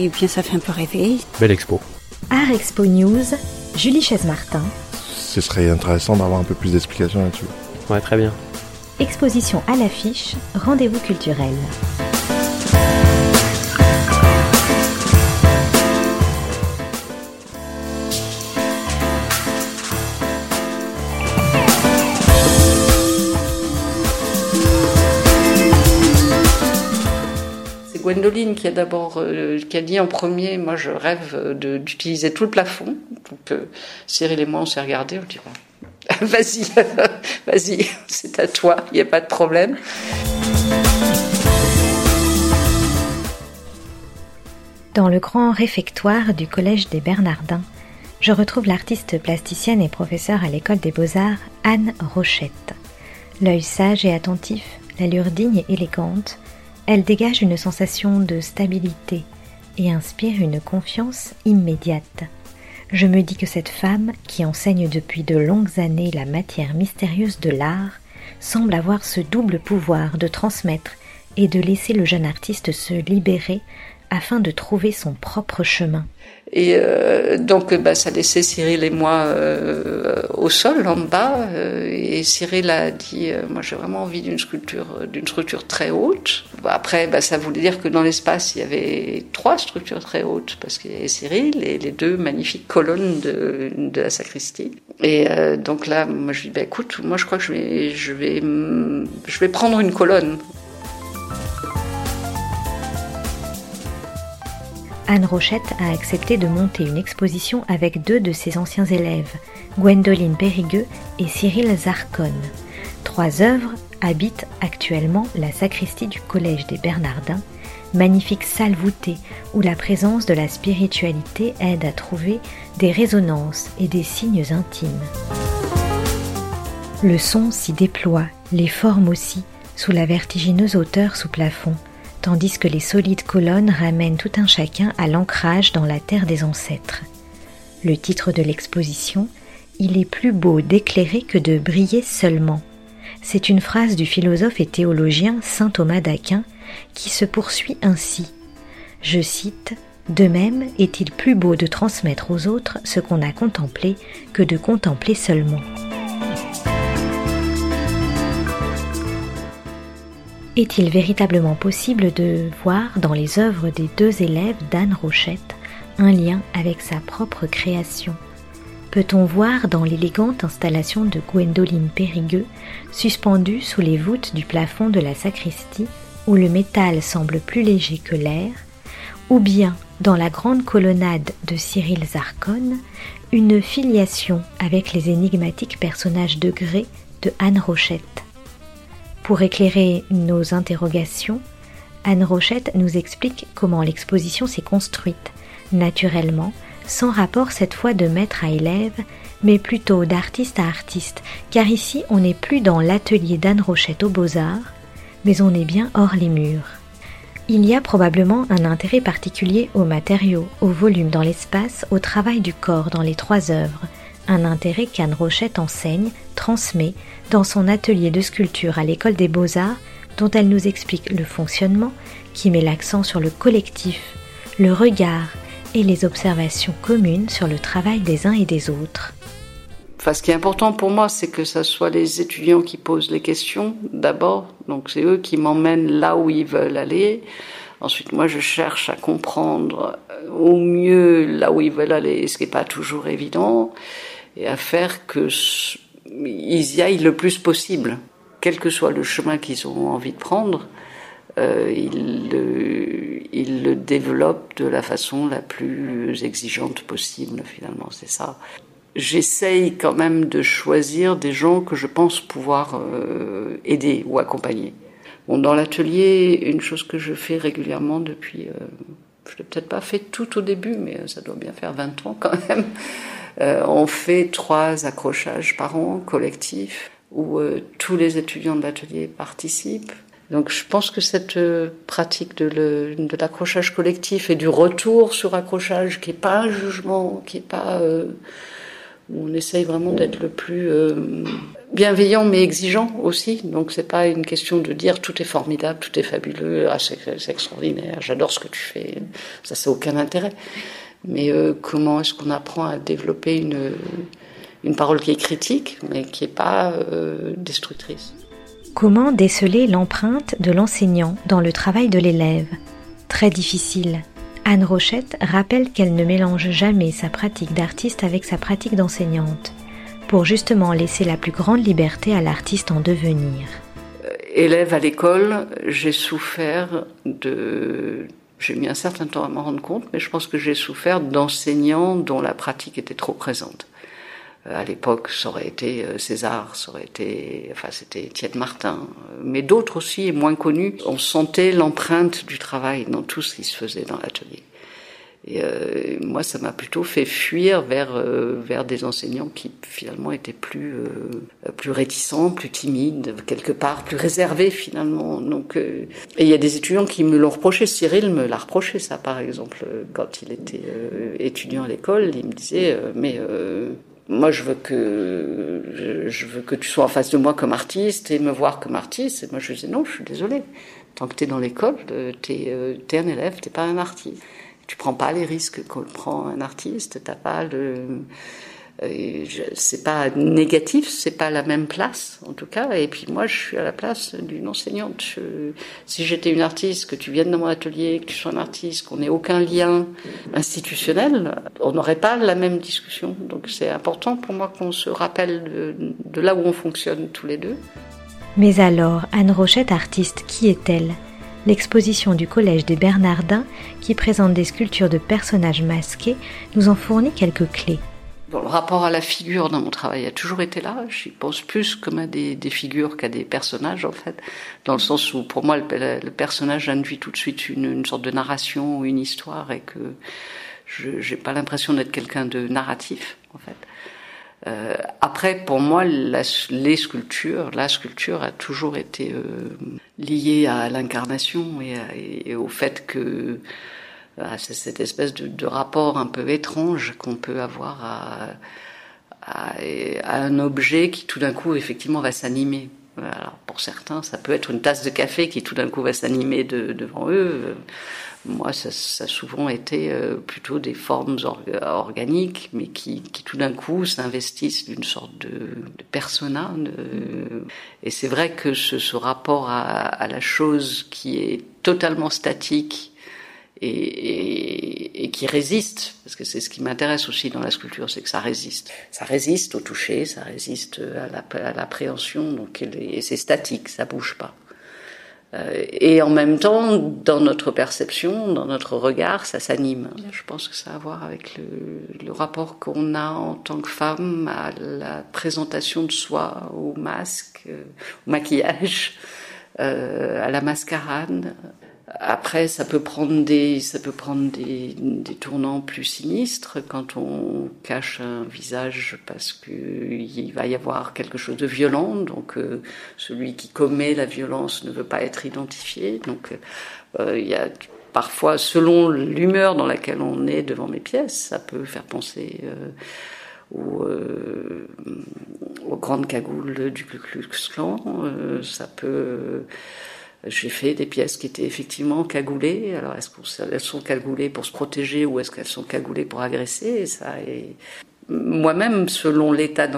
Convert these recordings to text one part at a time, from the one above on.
et bien ça fait un peu rêver. Belle expo. Art Expo News, Julie Chaise-Martin. Ce serait intéressant d'avoir un peu plus d'explications là-dessus. Ouais, très bien. Exposition à l'affiche, rendez-vous culturel. C'est Gwendoline qui a d'abord euh, qui a dit en premier, moi je rêve de- d'utiliser tout le plafond. Donc euh, Cyril et moi on s'est regardés, on dit vas-y, vas-y, c'est à toi, il n'y a pas de problème. Dans le grand réfectoire du Collège des Bernardins, je retrouve l'artiste plasticienne et professeure à l'école des beaux-arts Anne Rochette. L'œil sage et attentif, l'allure digne et élégante, elle dégage une sensation de stabilité et inspire une confiance immédiate. Je me dis que cette femme, qui enseigne depuis de longues années la matière mystérieuse de l'art, semble avoir ce double pouvoir de transmettre et de laisser le jeune artiste se libérer afin de trouver son propre chemin. Et euh, donc, bah, ça laissait Cyril et moi euh, au sol, en bas. euh, et Cyril a dit, moi j'ai vraiment envie d'une sculpture, d'une structure très haute. Après, bah, ça voulait dire que dans l'espace, il y avait trois structures très hautes, parce qu'il y avait Cyril et les deux magnifiques colonnes de, la sacristie. Et donc là, moi je dis, bah, écoute, moi je crois que je vais prendre une colonne. Anne Rochette a accepté de monter une exposition avec deux de ses anciens élèves, Gwendoline Périgueux et Cyril Zarcone. Trois œuvres habitent actuellement la sacristie du Collège des Bernardins, magnifique salle voûtée où la présence de la spiritualité aide à trouver des résonances et des signes intimes. Le son s'y déploie, les formes aussi, sous la vertigineuse hauteur sous plafond, tandis que les solides colonnes ramènent tout un chacun à l'ancrage dans la terre des ancêtres. Le titre de l'exposition Il est plus beau d'éclairer que de briller seulement. C'est une phrase du philosophe et théologien saint Thomas d'Aquin qui se poursuit ainsi. Je cite De même est-il plus beau de transmettre aux autres ce qu'on a contemplé que de contempler seulement. Est-il véritablement possible de voir dans les œuvres des deux élèves d'Anne Rochette un lien avec sa propre création? Peut-on voir dans l'élégante installation de Gwendoline Périgueux, suspendue sous les voûtes du plafond de la sacristie, où le métal semble plus léger que l'air, ou bien dans la grande colonnade de Cyril Zarcone, une filiation avec les énigmatiques personnages de grès de Anne Rochette? Pour éclairer nos interrogations, Anne Rochette nous explique comment l'exposition s'est construite, naturellement, sans rapport cette fois de maître à élève, mais plutôt d'artiste à artiste, car ici on n'est plus dans l'atelier d'Anne Rochette aux beaux-arts, mais on est bien hors les murs. Il y a probablement un intérêt particulier aux matériaux, au volume dans l'espace, au travail du corps dans les trois œuvres, un intérêt qu'Anne Rochette enseigne, transmet, dans son atelier de sculpture à l'école des beaux-arts, dont elle nous explique le fonctionnement, qui met l'accent sur le collectif, le regard et les observations communes sur le travail des uns et des autres. Ce qui est important pour moi, c'est que ce soit les étudiants qui posent les questions d'abord. Donc, c'est eux qui m'emmènent là où ils veulent aller. Ensuite, moi, je cherche à comprendre euh, au mieux là où ils veulent aller, ce qui n'est pas toujours évident, et à faire que s- ils y aillent le plus possible, quel que soit le chemin qu'ils ont envie de prendre. Euh, ils, le, développent de la façon la plus exigeante possible, finalement, c'est ça j'essaye quand même de choisir des gens que je pense pouvoir euh, aider ou accompagner. Bon, dans l'atelier, une chose que je fais régulièrement depuis, euh, je l'ai peut-être pas fait tout au début, mais ça doit bien faire 20 ans quand même. Euh, on fait trois accrochages par an collectifs où euh, tous les étudiants de l'atelier participent. Donc je pense que cette euh, pratique de, l'accrochage collectif et du retour sur accrochage, qui est pas un jugement, qui est pas on essaye vraiment d'être le plus bienveillant mais exigeant aussi. Donc c'est pas une question de dire tout est formidable, tout est fabuleux, ah, c'est extraordinaire, j'adore ce que tu fais. Ça, c'est aucun intérêt. Mais euh, comment est-ce qu'on apprend à développer une, une parole qui est critique, mais qui n'est pas euh, destructrice? Comment déceler l'empreinte de l'enseignant dans le travail de l'élève? Très difficile. Anne Rochette rappelle qu'elle ne mélange jamais sa pratique d'artiste avec sa pratique d'enseignante, pour justement laisser la plus grande liberté à l'artiste en devenir. Euh, élève à l'école, j'ai souffert de... J'ai mis un certain temps à m'en rendre compte, mais je pense que j'ai souffert d'enseignants dont la pratique était trop présente. Euh, à l'époque, ça aurait été euh, César, ça aurait été, enfin, c'était Étienne Martin, mais d'autres aussi, moins connus. On sentait l'empreinte du travail dans tout ce qui se faisait dans l'atelier. Et euh, moi, ça m'a plutôt fait fuir vers euh, vers des enseignants qui finalement étaient plus euh, plus réticents, plus timides, quelque part plus réservés finalement. Donc, et il y a des étudiants qui me l'ont reproché. Cyril me l'a reproché ça, par exemple, quand il était étudiant à l'école, il me disait mais moi, je veux que je veux que tu sois en face de moi comme artiste et me voir comme artiste. Et moi, je disais non, je suis désolée. Tant que tu es dans l'école, tu es, un élève, t'es pas un artiste tu prends pas les risques qu'on prend un artiste. T'as pas le, euh, c'est pas négatif, c'est pas la même place en tout cas. Et puis moi, je suis à la place d'une enseignante. si j'étais une artiste, que tu viennes dans mon atelier, que tu sois un artiste, qu'on n'ait aucun lien institutionnel, on n'aurait pas la même discussion. Donc c'est important pour moi qu'on se rappelle de, de là où on fonctionne tous les deux. Mais alors, Anne Rochette, artiste, qui est-elle? L'exposition du Collège des Bernardins, qui présente des sculptures de personnages masqués, nous en fournit quelques clés. le rapport à la figure dans mon travail a toujours été là. J'y pense plus comme à des, figures qu'à des personnages, en fait. Dans le sens où, pour moi, le, personnage induit tout de suite une, sorte de narration ou une histoire et que je n'ai pas l'impression d'être quelqu'un de narratif, en fait. Euh, après, pour moi, les sculptures, la sculpture a toujours été euh, liée à l'incarnation et, au fait que c'est cette espèce de, rapport un peu étrange qu'on peut avoir à, un objet qui tout d'un coup effectivement va s'animer. Alors pour certains, ça peut être une tasse de café qui tout d'un coup va s'animer devant eux. Moi, ça, ça, a souvent été euh, plutôt des formes organiques, mais qui, qui tout d'un coup s'investissent d'une sorte de, de persona. Et c'est vrai que ce, ce rapport à, à, la chose qui est totalement statique et, et, et qui résiste, parce que c'est ce qui m'intéresse aussi dans la sculpture, c'est que ça résiste. Ça résiste au toucher, ça résiste à l'appréhension, donc et c'est statique, ça bouge pas. Euh, et en même temps, dans notre perception, dans notre regard, ça s'anime. Je pense que ça a à voir avec le, rapport qu'on a en tant que femme à la présentation de soi, au masque, euh, au maquillage, euh, à la mascarade, après, ça peut prendre des, ça peut prendre des, des, tournants plus sinistres quand on cache un visage parce que il va y avoir quelque chose de violent. Donc, euh, celui qui commet la violence ne veut pas être identifié. Donc, euh, il y a parfois, selon l'humeur dans laquelle on est devant mes pièces, ça peut faire penser. Euh, aux, euh, aux, grandes cagoules du Ku Klux Klan, ça peut j'ai fait des pièces qui étaient effectivement cagoulées. Alors, est-ce qu'elles sont cagoulées pour se protéger ou est-ce qu'elles sont cagoulées pour agresser? Ça Moi-même, selon l'état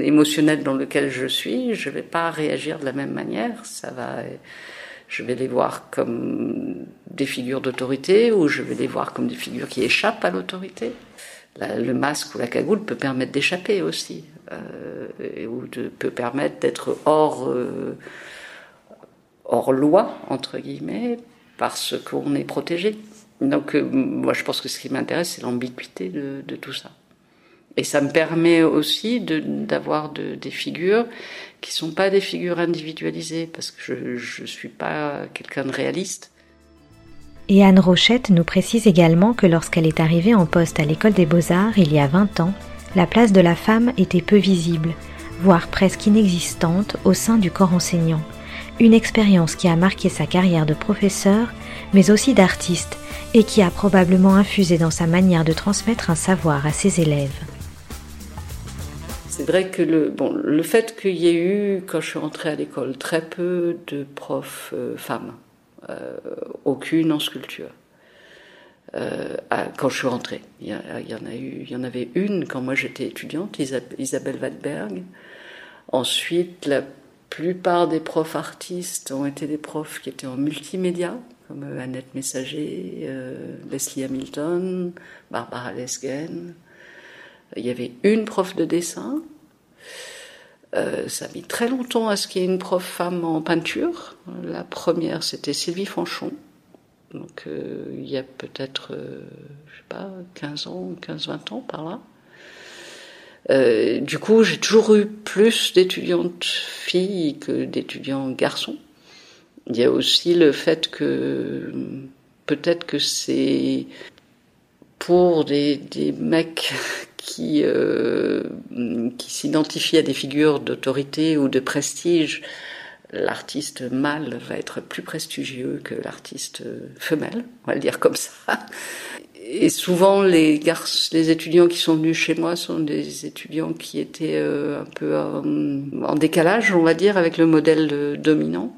émotionnel dans lequel je suis, je ne vais pas réagir de la même manière. Ça va, je vais les voir comme des figures d'autorité ou je vais les voir comme des figures qui échappent à l'autorité. Le masque ou la cagoule peut permettre d'échapper aussi, euh, ou peut permettre d'être hors. Euh, hors loi, entre guillemets, parce qu'on est protégé. Donc, euh, moi, je pense que ce qui m'intéresse, c'est l'ambiguïté de, tout ça. Et ça me permet aussi d'avoir de, des figures qui sont pas des figures individualisées, parce que je ne suis pas quelqu'un de réaliste. Et Anne Rochette nous précise également que lorsqu'elle est arrivée en poste à l'école des beaux-arts il y a 20 ans, la place de la femme était peu visible, voire presque inexistante au sein du corps enseignant une expérience qui a marqué sa carrière de professeur, mais aussi d'artiste, et qui a probablement infusé dans sa manière de transmettre un savoir à ses élèves. c'est vrai que le, bon, le fait qu'il y ait eu, quand je suis rentrée à l'école, très peu de profs euh, femmes, euh, aucune en sculpture. Euh, quand je suis rentrée, il y, en a eu, il y en avait une quand moi j'étais étudiante, Isabelle Wadberg. Ensuite, la plupart des profs artistes ont été des profs qui étaient en multimédia, comme Annette Messager, Leslie Hamilton, Barbara Lesgen. Il y avait une prof de dessin. Euh, ça a mis très longtemps à ce qu'il y ait une prof femme en peinture. La première, c'était Sylvie Fanchon. Donc, euh, il y a peut-être, euh, je sais pas, 15 ans, 15-20 ans par là. Du coup, j'ai toujours eu plus d'étudiantes filles que d'étudiants garçons. Il y a aussi le fait que peut-être que c'est pour des, mecs qui, euh, qui s'identifie à des figures d'autorité ou de prestige, l'artiste mâle va être plus prestigieux que l'artiste femelle, on va le dire comme ça. Et souvent, les, garçons, les étudiants qui sont venus chez moi sont des étudiants qui étaient euh, un peu en, décalage, on va dire, avec le modèle dominant.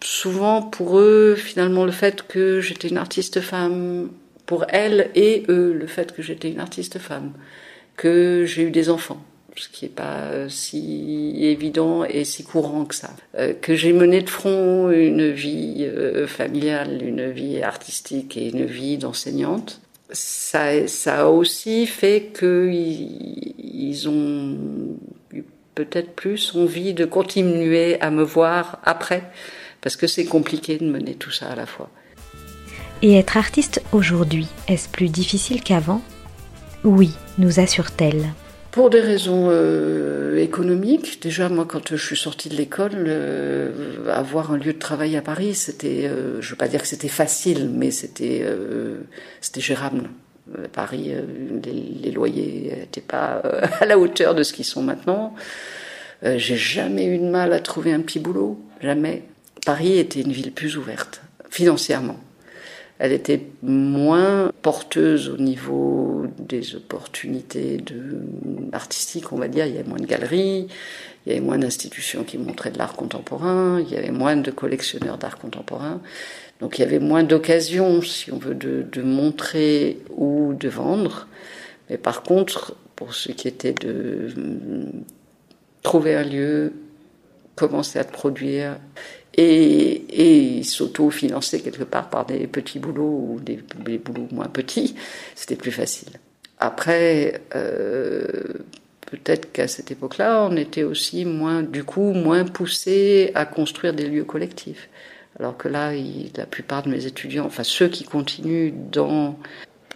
Souvent, pour eux, finalement, le fait que j'étais une artiste femme, pour elles et eux, le fait que j'étais une artiste femme, que j'ai eu des enfants, ce qui n'est pas si évident et si courant que ça, euh, que j'ai mené de front une vie euh, familiale, une vie artistique et une vie d'enseignante. Ça, ça a aussi fait qu'ils ils ont eu peut-être plus envie de continuer à me voir après, parce que c'est compliqué de mener tout ça à la fois. Et être artiste aujourd'hui, est-ce plus difficile qu'avant? Oui, nous assure-t-elle. Pour des raisons euh, économiques, déjà moi quand je suis sortie de l'école, euh, avoir un lieu de travail à Paris, c'était, euh, je veux pas dire que c'était facile, mais c'était, c'était gérable. Paris, les, loyers n'étaient pas à la hauteur de ce qu'ils sont maintenant. J'ai jamais eu de mal à trouver un petit boulot, jamais. Paris était une ville plus ouverte, financièrement. Elle était moins porteuse au niveau des opportunités artistiques, on va dire. Il y avait moins de galeries, il y avait moins d'institutions qui montraient de l'art contemporain, il y avait moins de collectionneurs d'art contemporain. Donc il y avait moins d'occasions, si on veut, de, de, montrer ou de vendre. Mais par contre, pour ce qui était de trouver un lieu, commencer à produire et, s'auto-financer quelque part par des petits boulots ou des, boulots moins petits, c'était plus facile. Après, euh, peut-être qu'à cette époque-là, on était aussi moins, du coup, moins poussé à construire des lieux collectifs. Alors que là, la plupart de mes étudiants, enfin ceux qui continuent dans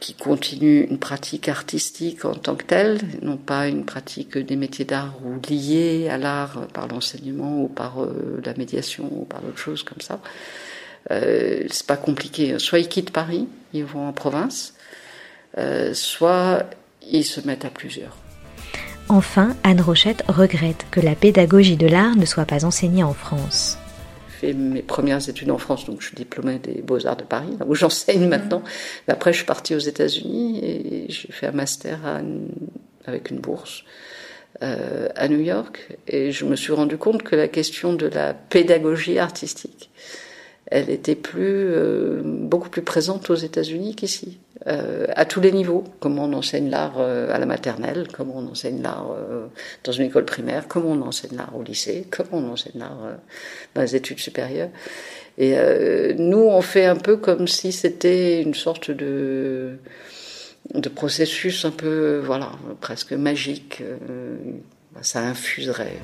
qui continuent une pratique artistique en tant que telle, non pas une pratique des métiers d'art ou liés à l'art par l'enseignement ou par euh, la médiation ou par d'autres choses comme ça. Euh, c'est pas compliqué. Soit ils quittent Paris, ils vont en province, euh, soit ils se mettent à plusieurs. Enfin, Anne Rochette regrette que la pédagogie de l'art ne soit pas enseignée en France fait mes premières études en France, donc je suis diplômée des Beaux-Arts de Paris, où j'enseigne maintenant. Mais après, je suis partie aux États-Unis et j'ai fait un master avec une bourse euh, à New York. Et je me suis rendu compte que la question de la pédagogie artistique, elle était plus, euh, beaucoup plus présente aux États-Unis qu'ici. Euh, à tous les niveaux. Comment on enseigne l'art euh, à la maternelle, comment on enseigne l'art dans une école primaire, comment on enseigne l'art au lycée, comment on enseigne l'art dans les études supérieures. Et nous, on fait un peu comme si c'était une sorte de de processus un peu, voilà, presque magique. ça infuserait.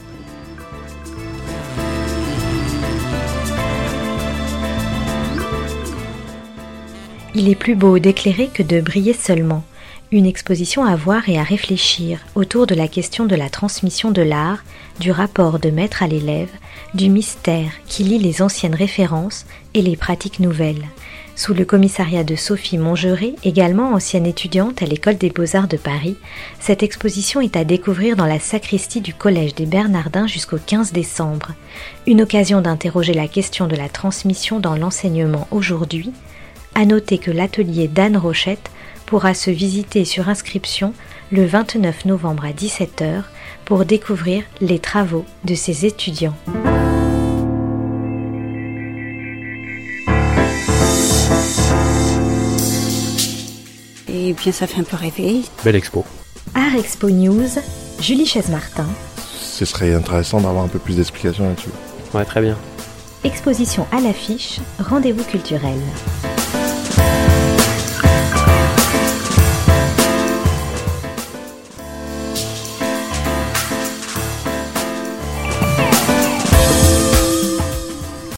Il est plus beau d'éclairer que de briller seulement. Une exposition à voir et à réfléchir autour de la question de la transmission de l'art, du rapport de maître à l'élève, du mystère qui lie les anciennes références et les pratiques nouvelles. Sous le commissariat de Sophie Mongeré, également ancienne étudiante à l'École des Beaux-Arts de Paris, cette exposition est à découvrir dans la sacristie du Collège des Bernardins jusqu'au 15 décembre. Une occasion d'interroger la question de la transmission dans l'enseignement aujourd'hui, à noter que l'atelier d'Anne Rochette pourra se visiter sur inscription le 29 novembre à 17h pour découvrir les travaux de ces étudiants. Et bien, ça fait un peu rêver. Belle expo. Art Expo News, Julie Chaise-Martin. Ce serait intéressant d'avoir un peu plus d'explications là-dessus. Ouais, très bien. Exposition à l'affiche, rendez-vous culturel.